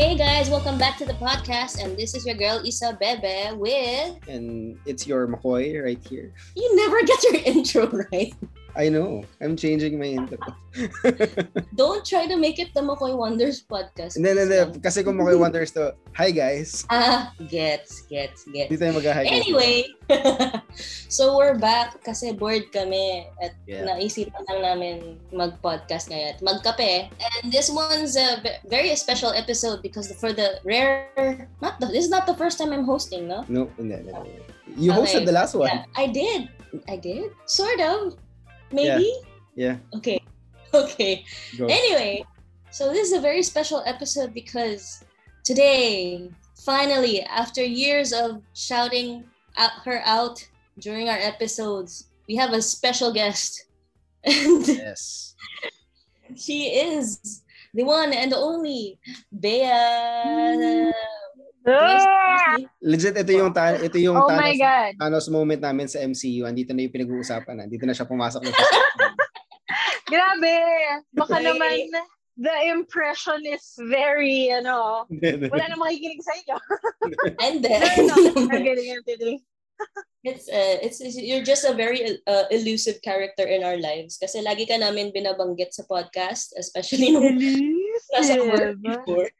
Hey guys, welcome back to the podcast, and this is your girl Issa Bebe with. And it's your Macoy right here. You never get your intro right. I know. I'm changing my intro. Don't try to make it the McCoy Wonders podcast. Hindi, hindi, hindi. Kasi kung McCoy Wonders to, hi guys. Ah, gets, gets, gets. Hindi tayo mag-hi. Anyway, so we're back kasi bored kami at Yeah. naisipan lang namin mag-podcast ngayon magkape. And this one's a ve- very special episode because for the rare, not the, this is not the first time I'm hosting, no? No, hindi. hindi. You Okay. hosted the last one. Yeah, I did. I did. Sort of. Maybe. Yeah. Okay. Okay. Go. Anyway, so this is a very special episode because today, finally, after years of shouting at her out during our episodes, we have a special guest. And Yes. she is the one and only Bea. Ah! Legit, ito yung, ta- ito yung Oh Thanos, my God. Thanos moment namin sa MCU. Andito na yung pinag-uusapan na. Andito na siya pumasok na Grabe. Baka naman the impression is very, ano, wala na makikinig sa inyo. And then, no, I'm kidding, I'm kidding. It's, uh, it's it's- you're just a very uh, elusive character in our lives kasi lagi ka namin binabanggit sa podcast especially nung nasa work before.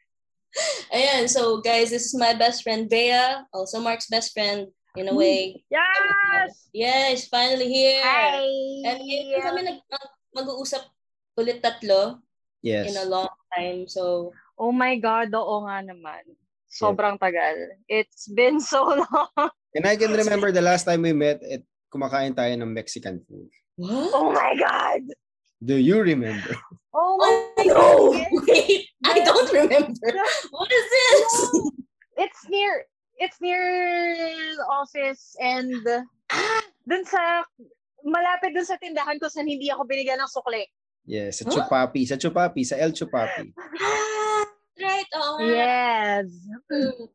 Ayan, so guys, this is my best friend Bea, also Mark's best friend in a way. Yes! Yes, finally here. Hi! And yun kami nag mag- mag-uusap ulit tatlo Yes. in a long time. So, Oh my God, oo nga naman. Sobrang tagal. It's been so long. And I can remember the last time we met, it, kumakain tayo ng Mexican food. what? Oh my God! Do you remember? Oh my Oh no! God! Wait, I don't remember. What is this? It's near, it's near the office and Ah, dun sa, malapit dun sa tindahan ko saan hindi ako binigyan ng sukli. Yes, sa Huh? Chupapi. Sa Chupapi. Sa El Chupapi. ah, right. Nga. Yes. Mm.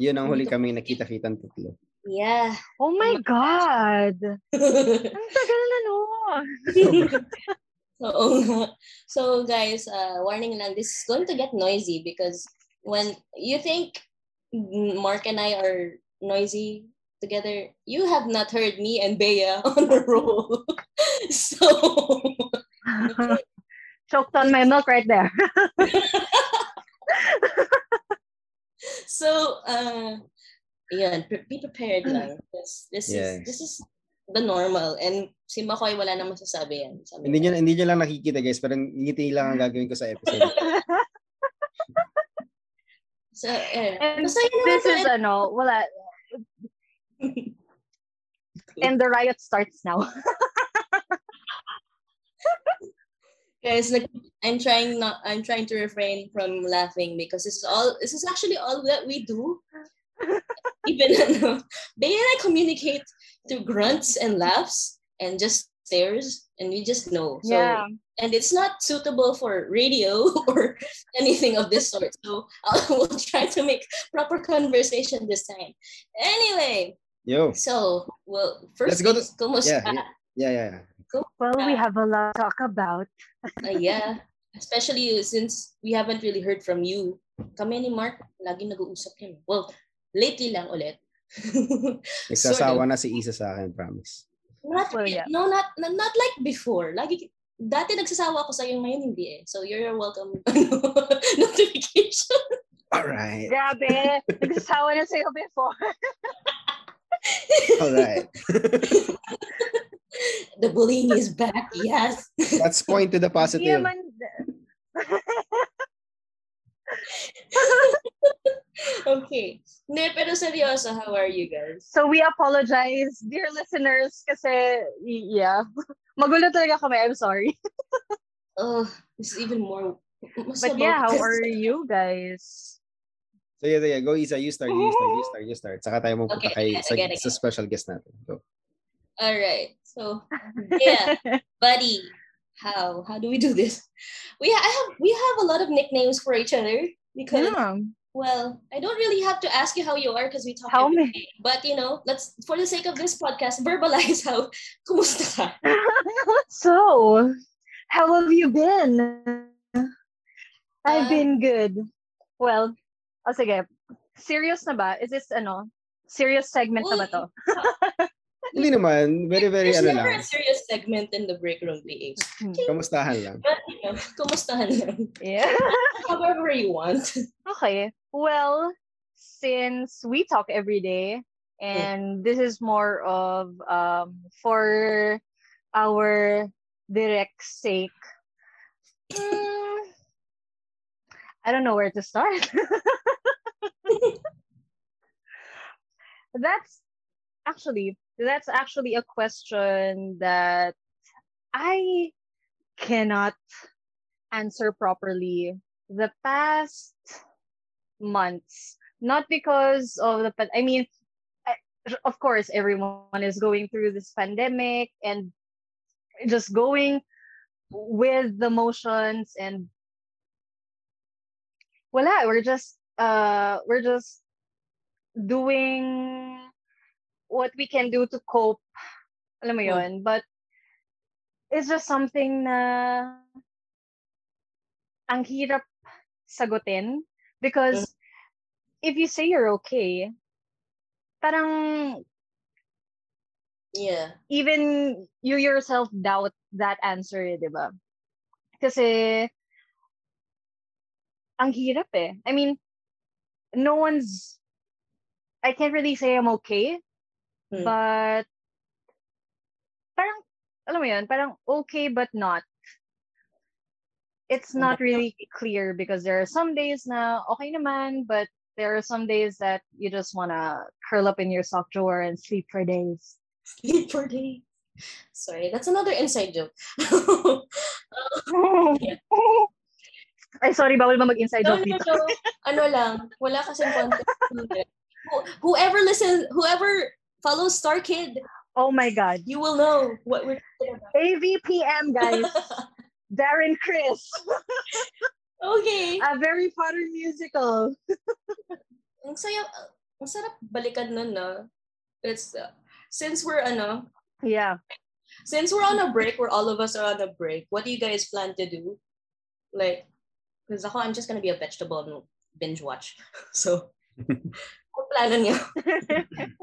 Yun ang huli kaming nakita-kitang tatlo. Yeah. Oh my God! Ang tagal na no. Oo nga. So guys, uh, warning lang, this is going to get noisy because when you think Mark and I are noisy together, you have not heard me and Bea on a roll. so Choked on my milk right there. so uh yun, pre- be prepared lang. This, this Yes. is this is the normal and si Makoy wala nang masasabi yan. Sabi Hindi niya. nyo, hindi nyo lang nakikita guys, pero ngiti lang ang gagawin ko sa episode. So, eh, And basta yun this is ano, wala. And the riot starts now. Guys, like I'm trying not I'm trying to refrain from laughing because this is all this is actually all that we do. Even ano, Bea and I communicate through grunts and laughs and just stares and we just know. So yeah. and it's not suitable for radio or anything of this sort. So I will try to make proper conversation this time. Anyway, Yo. so well first Let's go to- things, kumusta? yeah, Yeah, yeah, yeah. Well, we have a lot to talk about. Uh, yeah. Especially since we haven't really heard from you. Kami ni Mark, lagi nag-uusap yun. Well, lately lang ulit. Nagsasawa na si Isa sa akin, promise. Not, Well, yeah. No, not, not, not like before. Lagi, dati nagsasawa ako sa'yo, ngayon hindi eh. So you're welcome ano, notification. Alright. Grabe. Nagsasawa na sa'yo before. Alright. the bullying is back, yes. Let's point to the Hindi positive. naman, okay. Hindi, pero seryoso, how are you guys? so we apologize, dear listeners, kasi, yeah. Magulo talaga kami. I'm sorry. Oh, this is even more. But yeah, how are you guys? So yeah, yeah, go Issa, you start, you start, you start, you start. Saka tayo mapunta Okay, kay sa, get it. sa special guest natin. Go. All right. So, yeah. buddy how how do we do this we ha- I have we have a lot of nicknames for each other because Yeah. Well i don't really have to ask you how you are because we talk How every many? day. but you know let's for the sake of this podcast verbalize how kumusta ka so, how have you been? Uh, I've been good. Well, oh sige. Serious na ba? Is this ano? Serious segment na ba to? Hindi naman. Very, very There's ano never lang. a serious segment in the break room PH. Hmm. Kamustahan lang. But, you know, kumustahan lang. Yeah. However you want. Okay. Well, since we talk every day, and this is more of um for our direct sake. mm, I don't know where to start. that's actually that's actually a question that I cannot answer properly the past months. Not because of the i mean of course everyone is going through this pandemic and just going with the motions and voila we're just uh we're just doing what we can do to cope. Alam mo Hmm. yun? But it's just something na ang hirap sagutin because if you say you're okay parang Yeah. even you yourself doubt that answer, eh, di ba? Kasi, ang hirap eh. I mean, no one's, I can't really say I'm okay, Hmm. but, parang, alam mo yun, parang okay but not. It's not really clear because there are some days na okay naman, but there are some days that you just wanna curl up in your sock drawer and sleep for days. Sleep for days. Sorry, that's another inside joke. Ay, sorry, bawal ba mag-inside no, joke no, dito? no. Ano lang, wala kasing context. Who- Whoever listens, whoever follows StarKid, Oh my God. you will know what we're talking about. AVPM, guys. Darren Criss. okay. A very Potter musical. Ang saya, ang sarap balikan nun, no? It's, uh, since we're, ano, Yeah. since we're on a break, where all of us are on a break, what do you guys plan to do? Like, because ako, I'm just gonna be a vegetable and binge watch. So, ano plano niyo?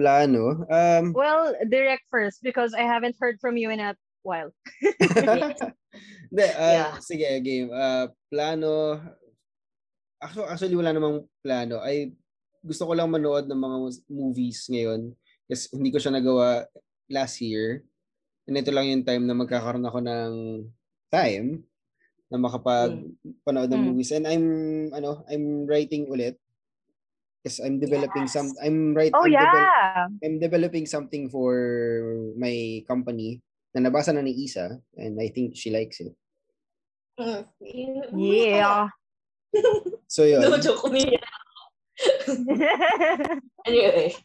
Plano. Um, well, direct first because I haven't heard from you in a while. Hindi, ah, Yeah. sige, game. Ah, plano, actually, actually wala namang plano. Ay, gusto ko lang manood ng mga movies ngayon. Kasi hindi ko siya nagawa last year. And ito lang yung time na magkakaroon ako ng time na makapag-panood ng Mm. movies. And I'm, ano, I'm writing ulit. Because I'm developing Yes. some, I'm writing, Oh, yeah. I'm developing something for my company na nabasa na ni Issa and I think she likes it. Mm. Yeah. So yun. No joke me. Anyway.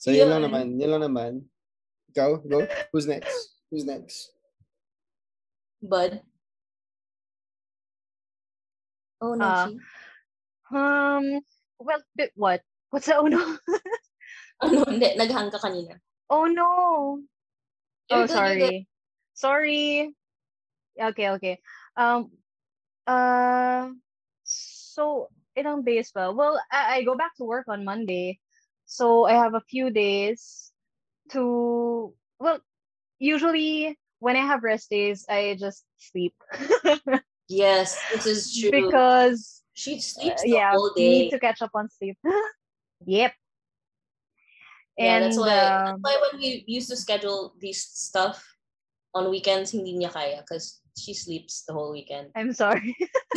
So yun lang Yun. naman. Yun lang naman. Ikaw, go. Who's next? Who's next? Bud. Oh, no. Ah. um, well, bit what? What's the oh no? ano, hindi. Naghang ka kanina. Oh no. Oh, good, you're good. sorry. Sorry. Okay, okay. Um, uh, so ilang days pa? Well, I, I go back to work on Monday, so I have a few days to. Well, usually when I have rest days, I just sleep Yes, this is true. because she uh, sleeps the yeah, whole need to catch up on sleep. yep. Yeah, and that's why, uh, that's why when we used to schedule these stuff on weekends, hindi niya kaya because she sleeps the whole weekend. I'm sorry.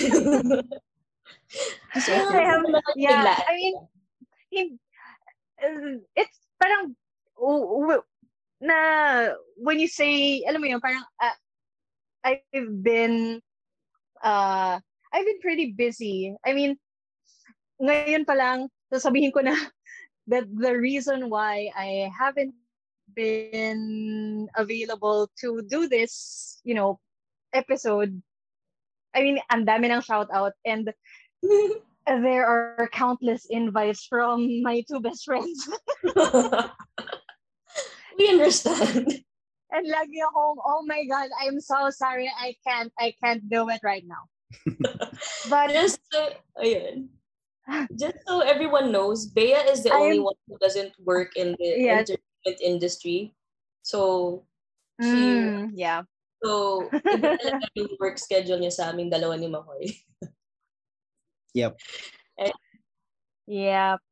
Kasi I have- yeah. I mean, hin- uh, it's parang na when you say alam mo yun parang uh, I've been uh I've been pretty busy. I mean, ngayon pa lang sasabihin ko na that the reason why I haven't been available to do this, you know, episode. I mean, and dami ng shout out and there are countless invites from my two best friends. we understand. And lagi akong, oh my God, I'm so sorry. I can't, I can't do it right now. but just ayun. Just so everyone knows, Bea is the I'm, only one who doesn't work in the yeah. entertainment industry. So she mm, yeah. So, iba talaga yung work schedule niya sa aming dalawa ni Macoy. yep. And, yep.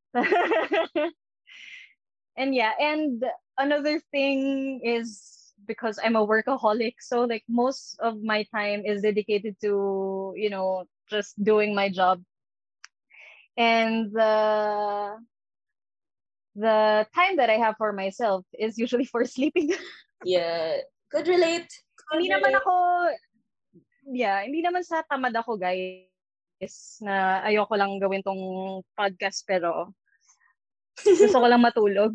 and yeah, and another thing is because I'm a workaholic, so like most of my time is dedicated to, you know, just doing my job. And the the time that I have for myself is usually for sleeping. yeah, could relate hindi naman ako, yeah, hindi naman sa tamad ako, guys, na ayoko lang gawin tong podcast, pero gusto ko lang matulog.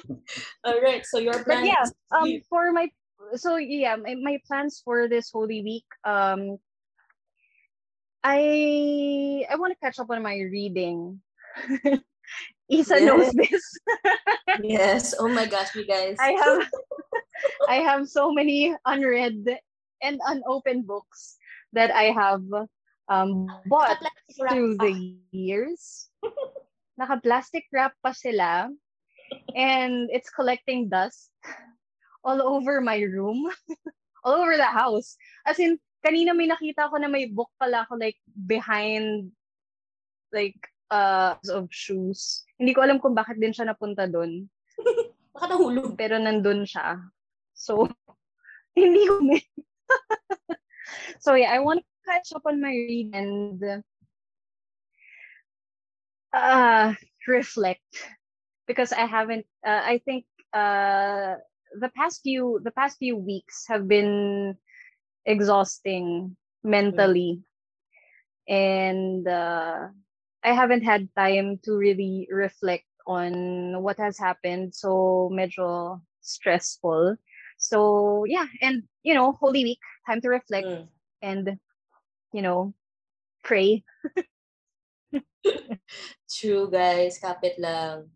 All right, so your plan But yeah, um, for my, so yeah, my, my plans for this Holy Week, um, I I want to catch up on my reading. Issa yes. knows this. yes. Oh my gosh, you guys. I have I have so many unread and unopened books that I have um, bought through the years. Naka-plastic wrap pa sila. And it's collecting dust all over my room. all over the house. As in, kanina may nakita ko na may book pala ako like behind like uh of shoes. Hindi ko alam kung bakit din siya napunta doon. Baka nahulog. Pero nandun siya. So, hindi ko so yeah, I want to catch up on my read and uh, reflect because I haven't. Uh, I think uh, the past few the past few weeks have been exhausting mentally, mm-hmm. and uh, I haven't had time to really reflect on what has happened. So medyo stressful. So yeah, and you know, Holy Week, time to reflect mm. and you know, pray. True, guys. Kapit lang.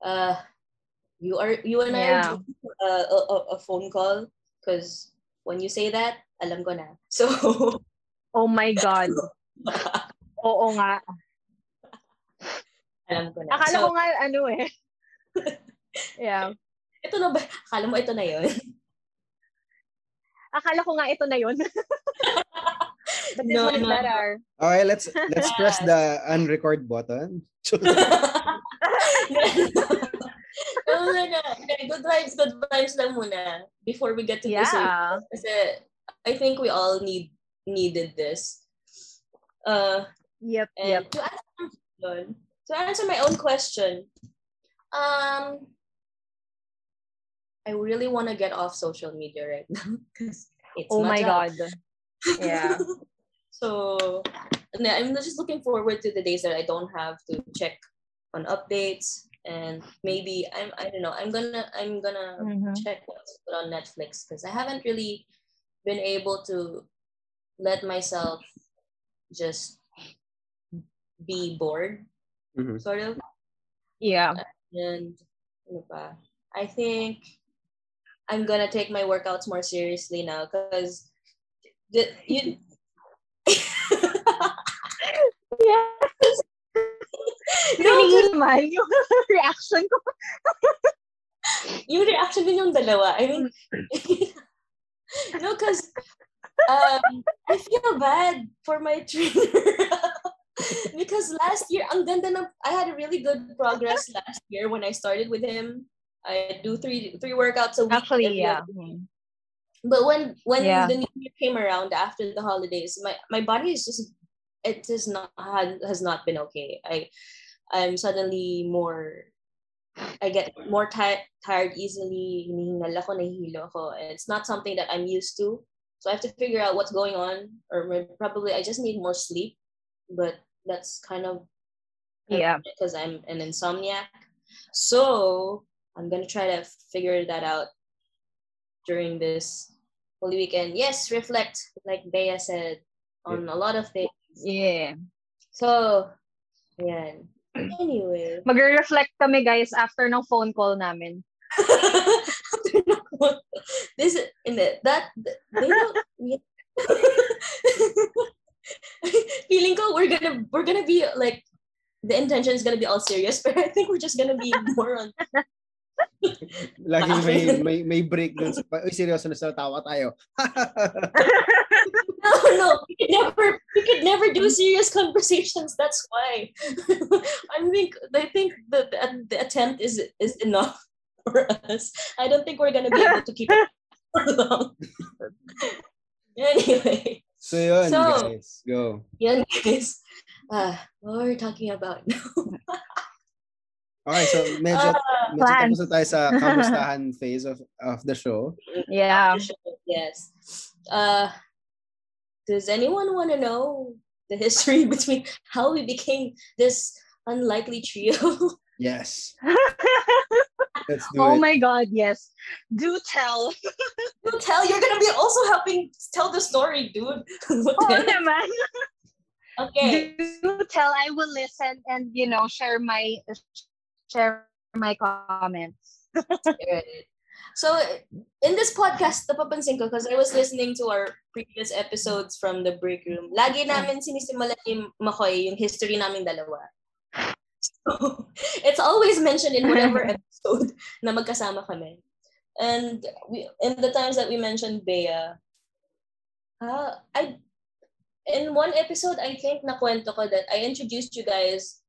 Uh, you are you and yeah. I are uh, a, a, a phone call because when you say that, alam ko na. So. oh my God. Oo nga. Alam ko na. Akala so, ko nga ano eh. yeah. Ito na ba? Akala mo ito na yon Akala ko nga ito na yun. But this no, one is no. better. Okay, let's let's press the unrecord button. No, no, no. Good vibes, good vibes lang muna before we get to yeah. this. Kasi I think we all need needed this. Uh, yep, yep. To answer, to answer my own question, um, I really want to get off social media right now because it's oh my job. god yeah so i'm just looking forward to the days that i don't have to check on updates and maybe i'm i don't know i'm gonna i'm gonna mm-hmm. check what's put on netflix because i haven't really been able to let myself just be bored mm-hmm. sort of yeah and I think I'm gonna take my workouts more seriously now because the you yes. Naman yung reaction ko. yung reaction din yung dalawa. I mean, no, because um, I feel bad for my trainer. because last year, ang ganda ng, I had a really good progress last year when I started with him. I do three three workouts a week. Actually, yeah. But when when yeah. the new year came around after the holidays, my my body is just it has not had has not been okay. I I'm suddenly more I get more tired tired easily, hinihingal ako, nahihilo ako. It's not something that I'm used to. So I have to figure out what's going on or probably I just need more sleep, but that's kind of yeah because I'm an insomniac. So I'm gonna try to figure that out during this holy weekend. Yes, reflect, like Bea said, on yeah. a lot of things. Yeah. So, yan. Anyway. mag-reflect kami guys after ng phone call namin. after This, in that, they don't, feeling ko we're gonna we're gonna be like the intention is gonna be all serious but I think we're just gonna be more on Lagi may, may, may break dun sa, uy, seryoso na sa tawa tayo. no, no, we could never, we could never do serious conversations. That's why. I think, I think the, the, the attempt is is enough for us. I don't think we're gonna be able to keep it for long. anyway. So yun, So, guys. Go. Yan guys. Uh, what were we talking about now? Okay, so medyo, Ah, medyo plans. tapos na tayo sa kamustahan phase of, of the show. Yeah. yes. Uh, does anyone want to know the history between how we became this unlikely trio? Yes. Let's do oh it. my god, yes. Do tell. you tell you're gonna be also helping tell the story, dude. What Oo naman. okay. Do tell. I will listen and you know share my share my comments. So in this podcast, napapansin ko because I was listening to our previous episodes from the break room. Lagi namin sinisimulan ni Makoy yung history naming dalawa. So, it's always mentioned in whatever episode na magkasama kami. And we, in the times that we mentioned Bea, uh, I in one episode I think nakwento ko that I introduced you guys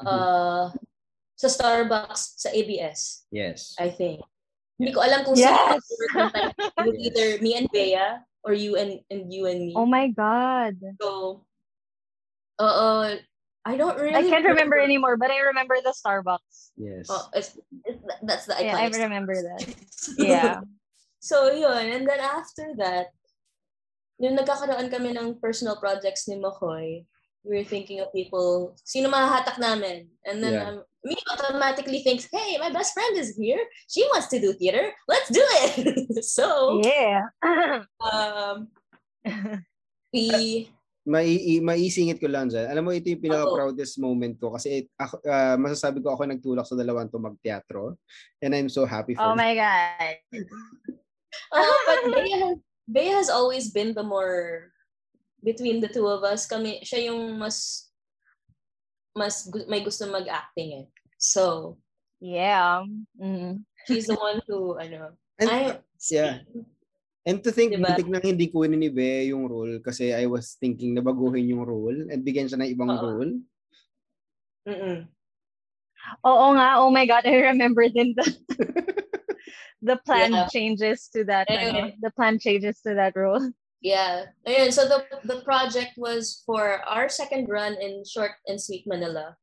uh, sa Starbucks sa ABS. Yes. I think. Hindi ko alam kung Yes. sino it was either me and Bea or you and, and you and me. Oh my god. So, uh, I don't really. I can't remember anymore, but I remember the Starbucks. Yes. Oh, it's, it's, that's the Yeah, I iconic. remember that. Yeah. so, yun. And then after that, nung nagkakaroon kami ng personal projects ni Makoy, we were thinking of people, sino mahahatak namin? And then Yeah. um, me automatically thinks, hey, my best friend is here. She wants to do theater. Let's do it. so, Yeah. um, we Mai maisingit ko lang dyan. Alam mo, ito yung pinaka-proudest moment ko kasi ako, ah, masasabi ko ako nagtulak sa dalawang to magteatro. And I'm so happy for oh my god. Uh, but Bea has, Bea has always been the more between the two of us. Kami siya yung mas mas may gusto mag-acting eh. So, Yeah. Mm. she's the one who ano, And, I yeah. And to think, Diba? muntik nang hindi kunin ni Be yung role kasi I was thinking na baguhin yung role and bigyan siya ng ibang Oo. role. mm Oo nga. Oh my god, I remember din the the plan Yeah. changes to that. ano, Anyway. the plan changes to that role. Yeah. Ayun, so the the project was for our second run in Short and Sweet Manila.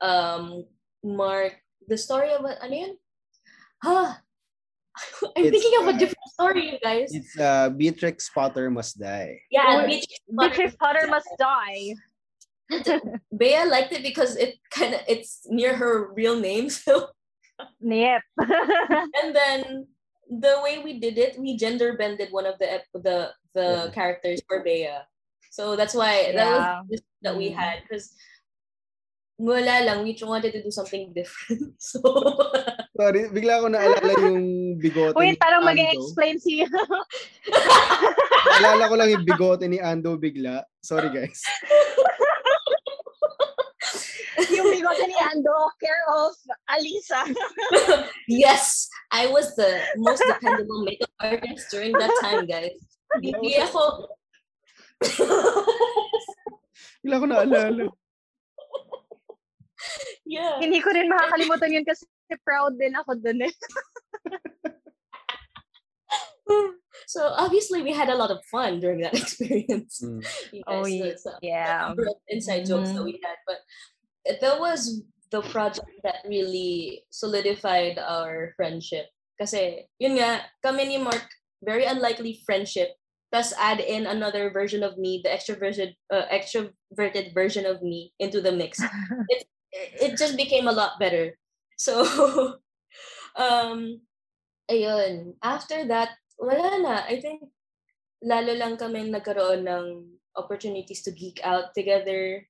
Um Mark the story of ano yun? Ha. I'm It's, thinking of a different story, you guys. It's uh, Beatrix Potter Must Die. Yeah, Beatrix Beatrix Potter must die. Bea liked it because it kind of it's near her real name. So Yep. and then the way we did it, we gender bended one of the the the Yeah. characters for Bea. So that's why that was Yeah. that we Mm. had because wala lang we wanted to do something different. So Sorry, bigla ko naalala yung bigote Wait, ni parang mag-explain si Naalala ko lang yung bigote ni Ando bigla. Sorry guys. yung bigote ni Ando, care of Alisa. yes, I was the most dependable makeup artist during that time, guys. Hindi ako Bigla ko naalala. yeah. Hindi ko rin makakalimutan yun kasi proud din ako dun eh. So obviously we had a lot of fun during that experience. Mm. You Oh, guys, ye- the- the yeah. inside jokes that Mhm. we had, but that was the project that really solidified our friendship. Kasi yun nga, kami ni Mark, very unlikely friendship. Thus add in another version of me, the extroverted, uh, extroverted version of me into the mix. it, it just became a lot better. So, um, ayun. After that, wala na. I think lalo lang kami nagkaroon ng opportunities to geek out together.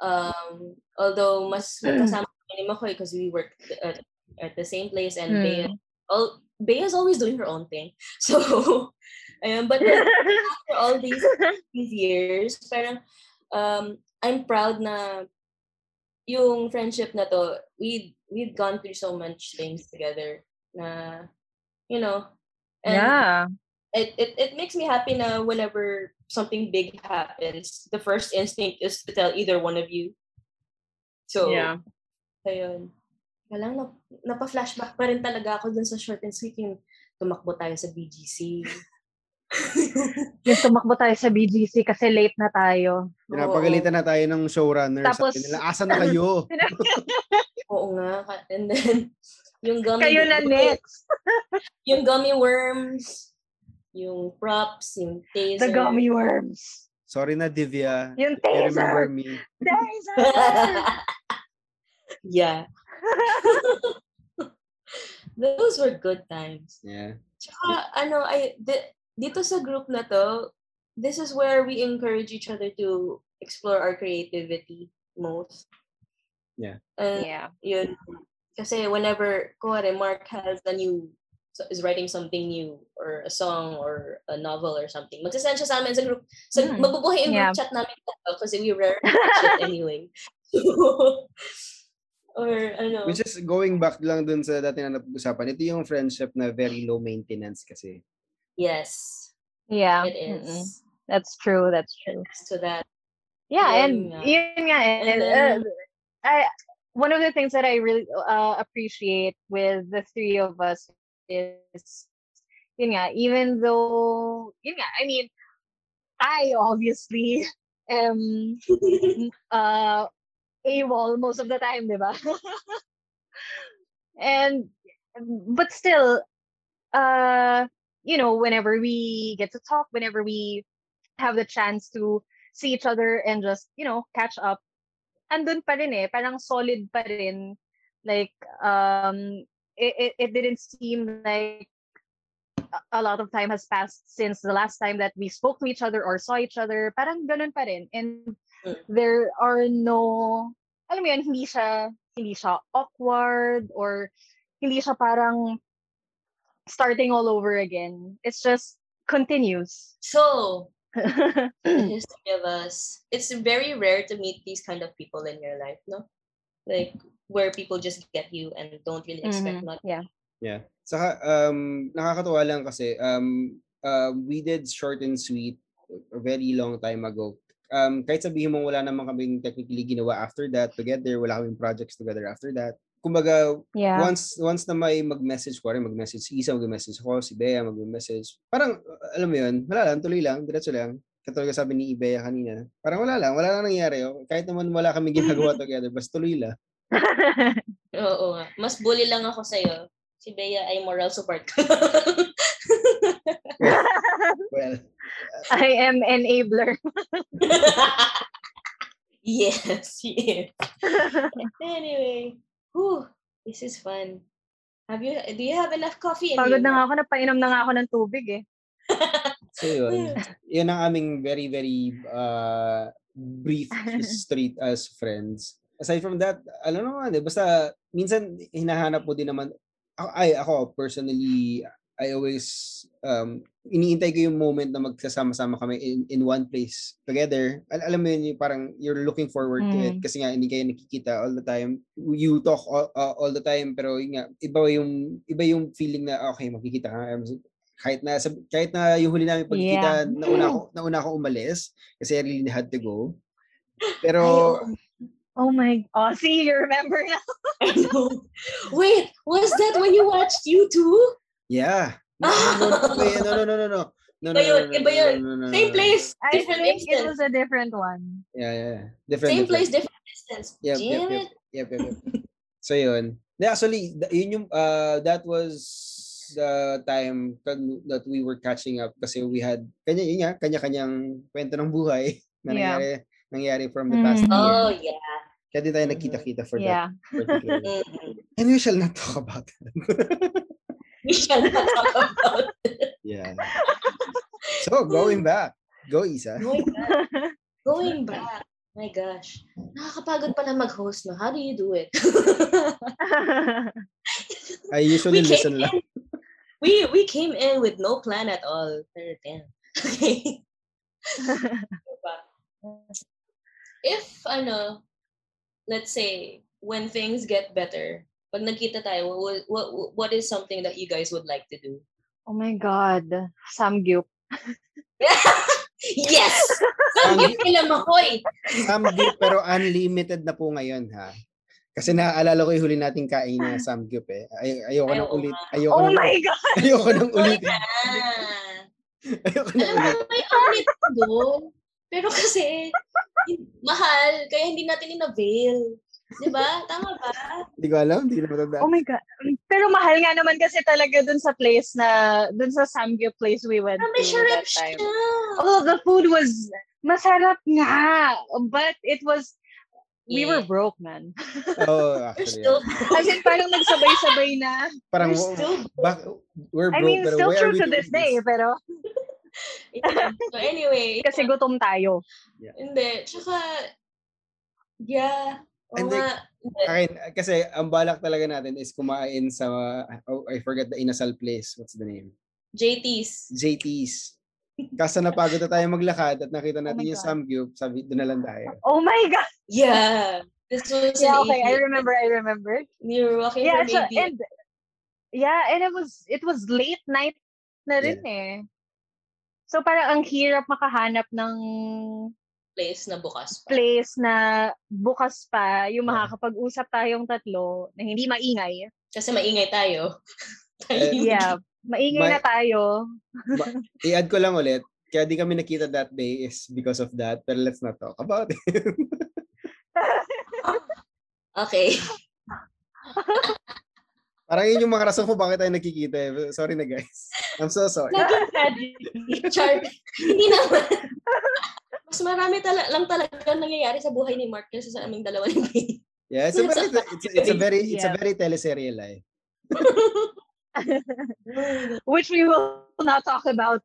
Um, although mas magkasama kami ni Macoy because we work at, at the same place and Mm. Bea, all, Bea's always doing her own thing. So, ayun. But then, after all these these years, parang um, I'm proud na yung friendship na to, we we've gone through so much things together na, you know, and yeah. it, it, it makes me happy na whenever something big happens, the first instinct is to tell either one of you. So, Yeah. ayun. Kaya lang, nap- napa-flashback pa rin talaga ako dun sa short and sweet yung tumakbo tayo sa BGC. Yung tumakbo tayo sa BGC kasi late na tayo. Pinapagalitan na tayo ng showrunner. Tapos- Sabi nila, asan na kayo? Oo nga. And then, yung gummy, Kayo na next. yung gummy worms, yung props, yung taser. The gummy worms. Sorry na, Divya. Yung You remember me. Taser! yeah. Those were good times. Yeah. Tsaka, ano, I, di- dito sa group na to, this is where we encourage each other to explore our creativity most. Yeah. And yeah. yun. Kasi whenever, kuwari, Mark has a new, is writing something new, or a song, or a novel, or something, magsasend siya sa amin sa group. So, Hmm. mabubuhay yung Yeah. group chat namin kasi we rarely catch it anyway. or, ano, Which is going back lang dun sa dati na napag-usapan. Ito yung friendship na very low maintenance kasi. yes, Yeah. it mm-mm. That's true. That's true. To that. Yeah, Yun and nga. yun nga, And and, then- uh, I one of the things that I really uh, appreciate with the three of us is yun nga, even though yun nga, I mean, I obviously am uh AWOL most of the time, di ba? and but still uh you know whenever we get to talk whenever we have the chance to see each other and just you know catch up andun pa rin eh parang solid pa rin like um it, it, it didn't seem like a- lot of time has passed since the last time that we spoke to each other or saw each other parang ganun pa rin and Mm. there are no alam mo yun hindi siya hindi siya awkward or hindi siya parang starting all over again it's just continues So, history of us. It's very rare to meet these kind of people in your life, no? Like where people just get you and don't really expect Mhm, much. yeah Yeah. Saka, um, nakakatuwa lang kasi, um, uh, we did short and sweet a very long time ago. Um, kahit sabihin mo wala naman kaming technically ginawa after that together, wala kaming projects together after that. Kumbaga, yeah once once na may mag-message ko, rin mag-message si Isa, mag-message ako, si Bea, mag-message. Parang, uh, alam mo yun, wala lang, tuloy lang, diretso lang. Katulad sabi ni Bea kanina. Parang wala lang, wala lang nangyari. oh. Kahit naman wala kami ginagawa together, basta tuloy lang. Oo nga. Mas bully lang ako sa'yo. Si Bea ay moral support ko. Well, I am enabler. yes, she is. Anyway, whew, this is fun. Have you, do you have enough coffee in Pagod you? na nga ako, napainom na nga ako ng tubig eh. So yun, yun ang aming very, very uh, brief street as friends. Aside from that, alam naman, eh, basta minsan hinahanap mo din naman, ay ako personally, I always, um, iniintay ko yung moment na magsasama-sama kami in, in one place together. Al- alam mo yun, yung parang you're looking forward to it Mm. kasi nga hindi kayo nakikita all the time. You talk all, uh, all the time pero yun nga, iba yung, iba yung feeling na okay, magkikita ka. Kahit na sab- kahit na yung huli namin pagkikita Yeah. nauna ako nauna ako umalis kasi I really had to go. Pero. Oh my, oh see, you remember know. Wait, was that when you watched you too? yeah. No, no, no, no, no, no, no, no, no. No, no, no, no, iba no, yun. no, no, no, Same no. place, I different think it was a different one. Yeah, yeah, yeah. Different, Same place, different distance. Yep, yep, yep. Yep, so yun. Yeah, actually, yun yung, uh, that was the time that we were catching up kasi we had, kanya, yun nga, kanya-kanyang kwento ng buhay na Yeah. nangyari, nangyari from the past Mm. year. Oh, yeah. Kaya din tayo nagkita-kita for Yeah. that particular. And we shall not talk about that. We shall not talk about it. yeah. So, going back. Go, Isa. Going back. Going back. My gosh. Nakakapagod pala mag-host, no? How do you do it? I usually we listen lang. in, we we came in with no plan at all. Pero damn. Okay. Diba? If ano, let's say, when things get better, pag nagkita tayo, what, what, what is something that you guys would like to do? Oh my God. Samgyup. yes! Samgyup nila Makoy! Samgyup, pero unlimited na po ngayon, ha? Kasi naaalala ko yung huli nating kain na samgyup eh. Ay, ayoko nang ulit. Ayoko oh nang, my God! Ayoko nang ulit. Ah. ayoko nang Alam ulit. mo, may ulit doon. Pero kasi, mahal, kaya hindi natin in-avail. Di ba? Tama ba? Hindi ko alam, hindi ko na matandaan. Oh my God. Pero mahal nga naman kasi talaga dun sa place na, dun sa Samgyup place we went may to that time. siya. Oh, the food was masarap nga. But it was, we were Yeah. broke, man. We're actually. still, yeah. As in, parang nagsabay-sabay na. Parang, we're still back, we're I broke, mean, pero still true to this day, this? pero So anyway, kasi gutom tayo. hindi. Tsaka, yeah. And like, nga. Hindi. Akin, kasi ang balak talaga natin is kumain sa, oh, I forgot the inasal place. What's the name? JT's. JT's. Kaso napagod na tayo maglakad at nakita natin my yung. Samgyup, sabi, doon na lang tayo. Oh my God. Yeah. This was Yeah, an okay. I evening. remember, I remember. We were walking Yeah, from so, and, yeah, and it was, it was late night na rin eh. So parang ang hirap makahanap ng place na bukas pa. place na bukas pa yung makakapag-usap tayong tatlo na hindi maingay. Kasi maingay tayo. Eh, Yeah, maingay My- na tayo. I-add ko lang ulit, kaya di kami nakita that day is because of that, pero let's not talk about it. Okay. Parang yun yung mga rason kung bakit tayo nakikita. eh. Sorry na guys. I'm so sorry. Naging tragedy. Char. Hindi naman. Mas marami tala- lang talaga nangyayari sa buhay ni Mark kaysa sa aming dalawa ni May. Yeah, it's a very, it's, a- it's a very, it's a Yeah. very teleserye life. Which we will not talk about.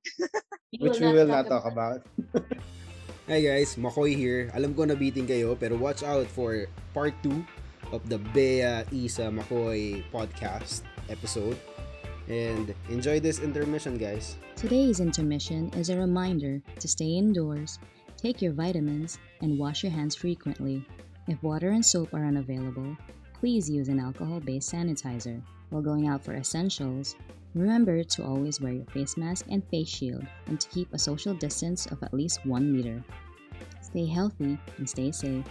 Which we will not talk about. Hi guys, Makoy here. Alam ko nabiting kayo, pero watch out for part 2 of the Bea Isa Makoy podcast episode. And enjoy this intermission, guys. Today's intermission is a reminder to stay indoors, take your vitamins, and wash your hands frequently. If water and soap are unavailable, please use an alcohol based sanitizer. While going out for essentials, remember to always wear your face mask and face shield and to keep a social distance of at least one meter. Stay healthy and stay safe.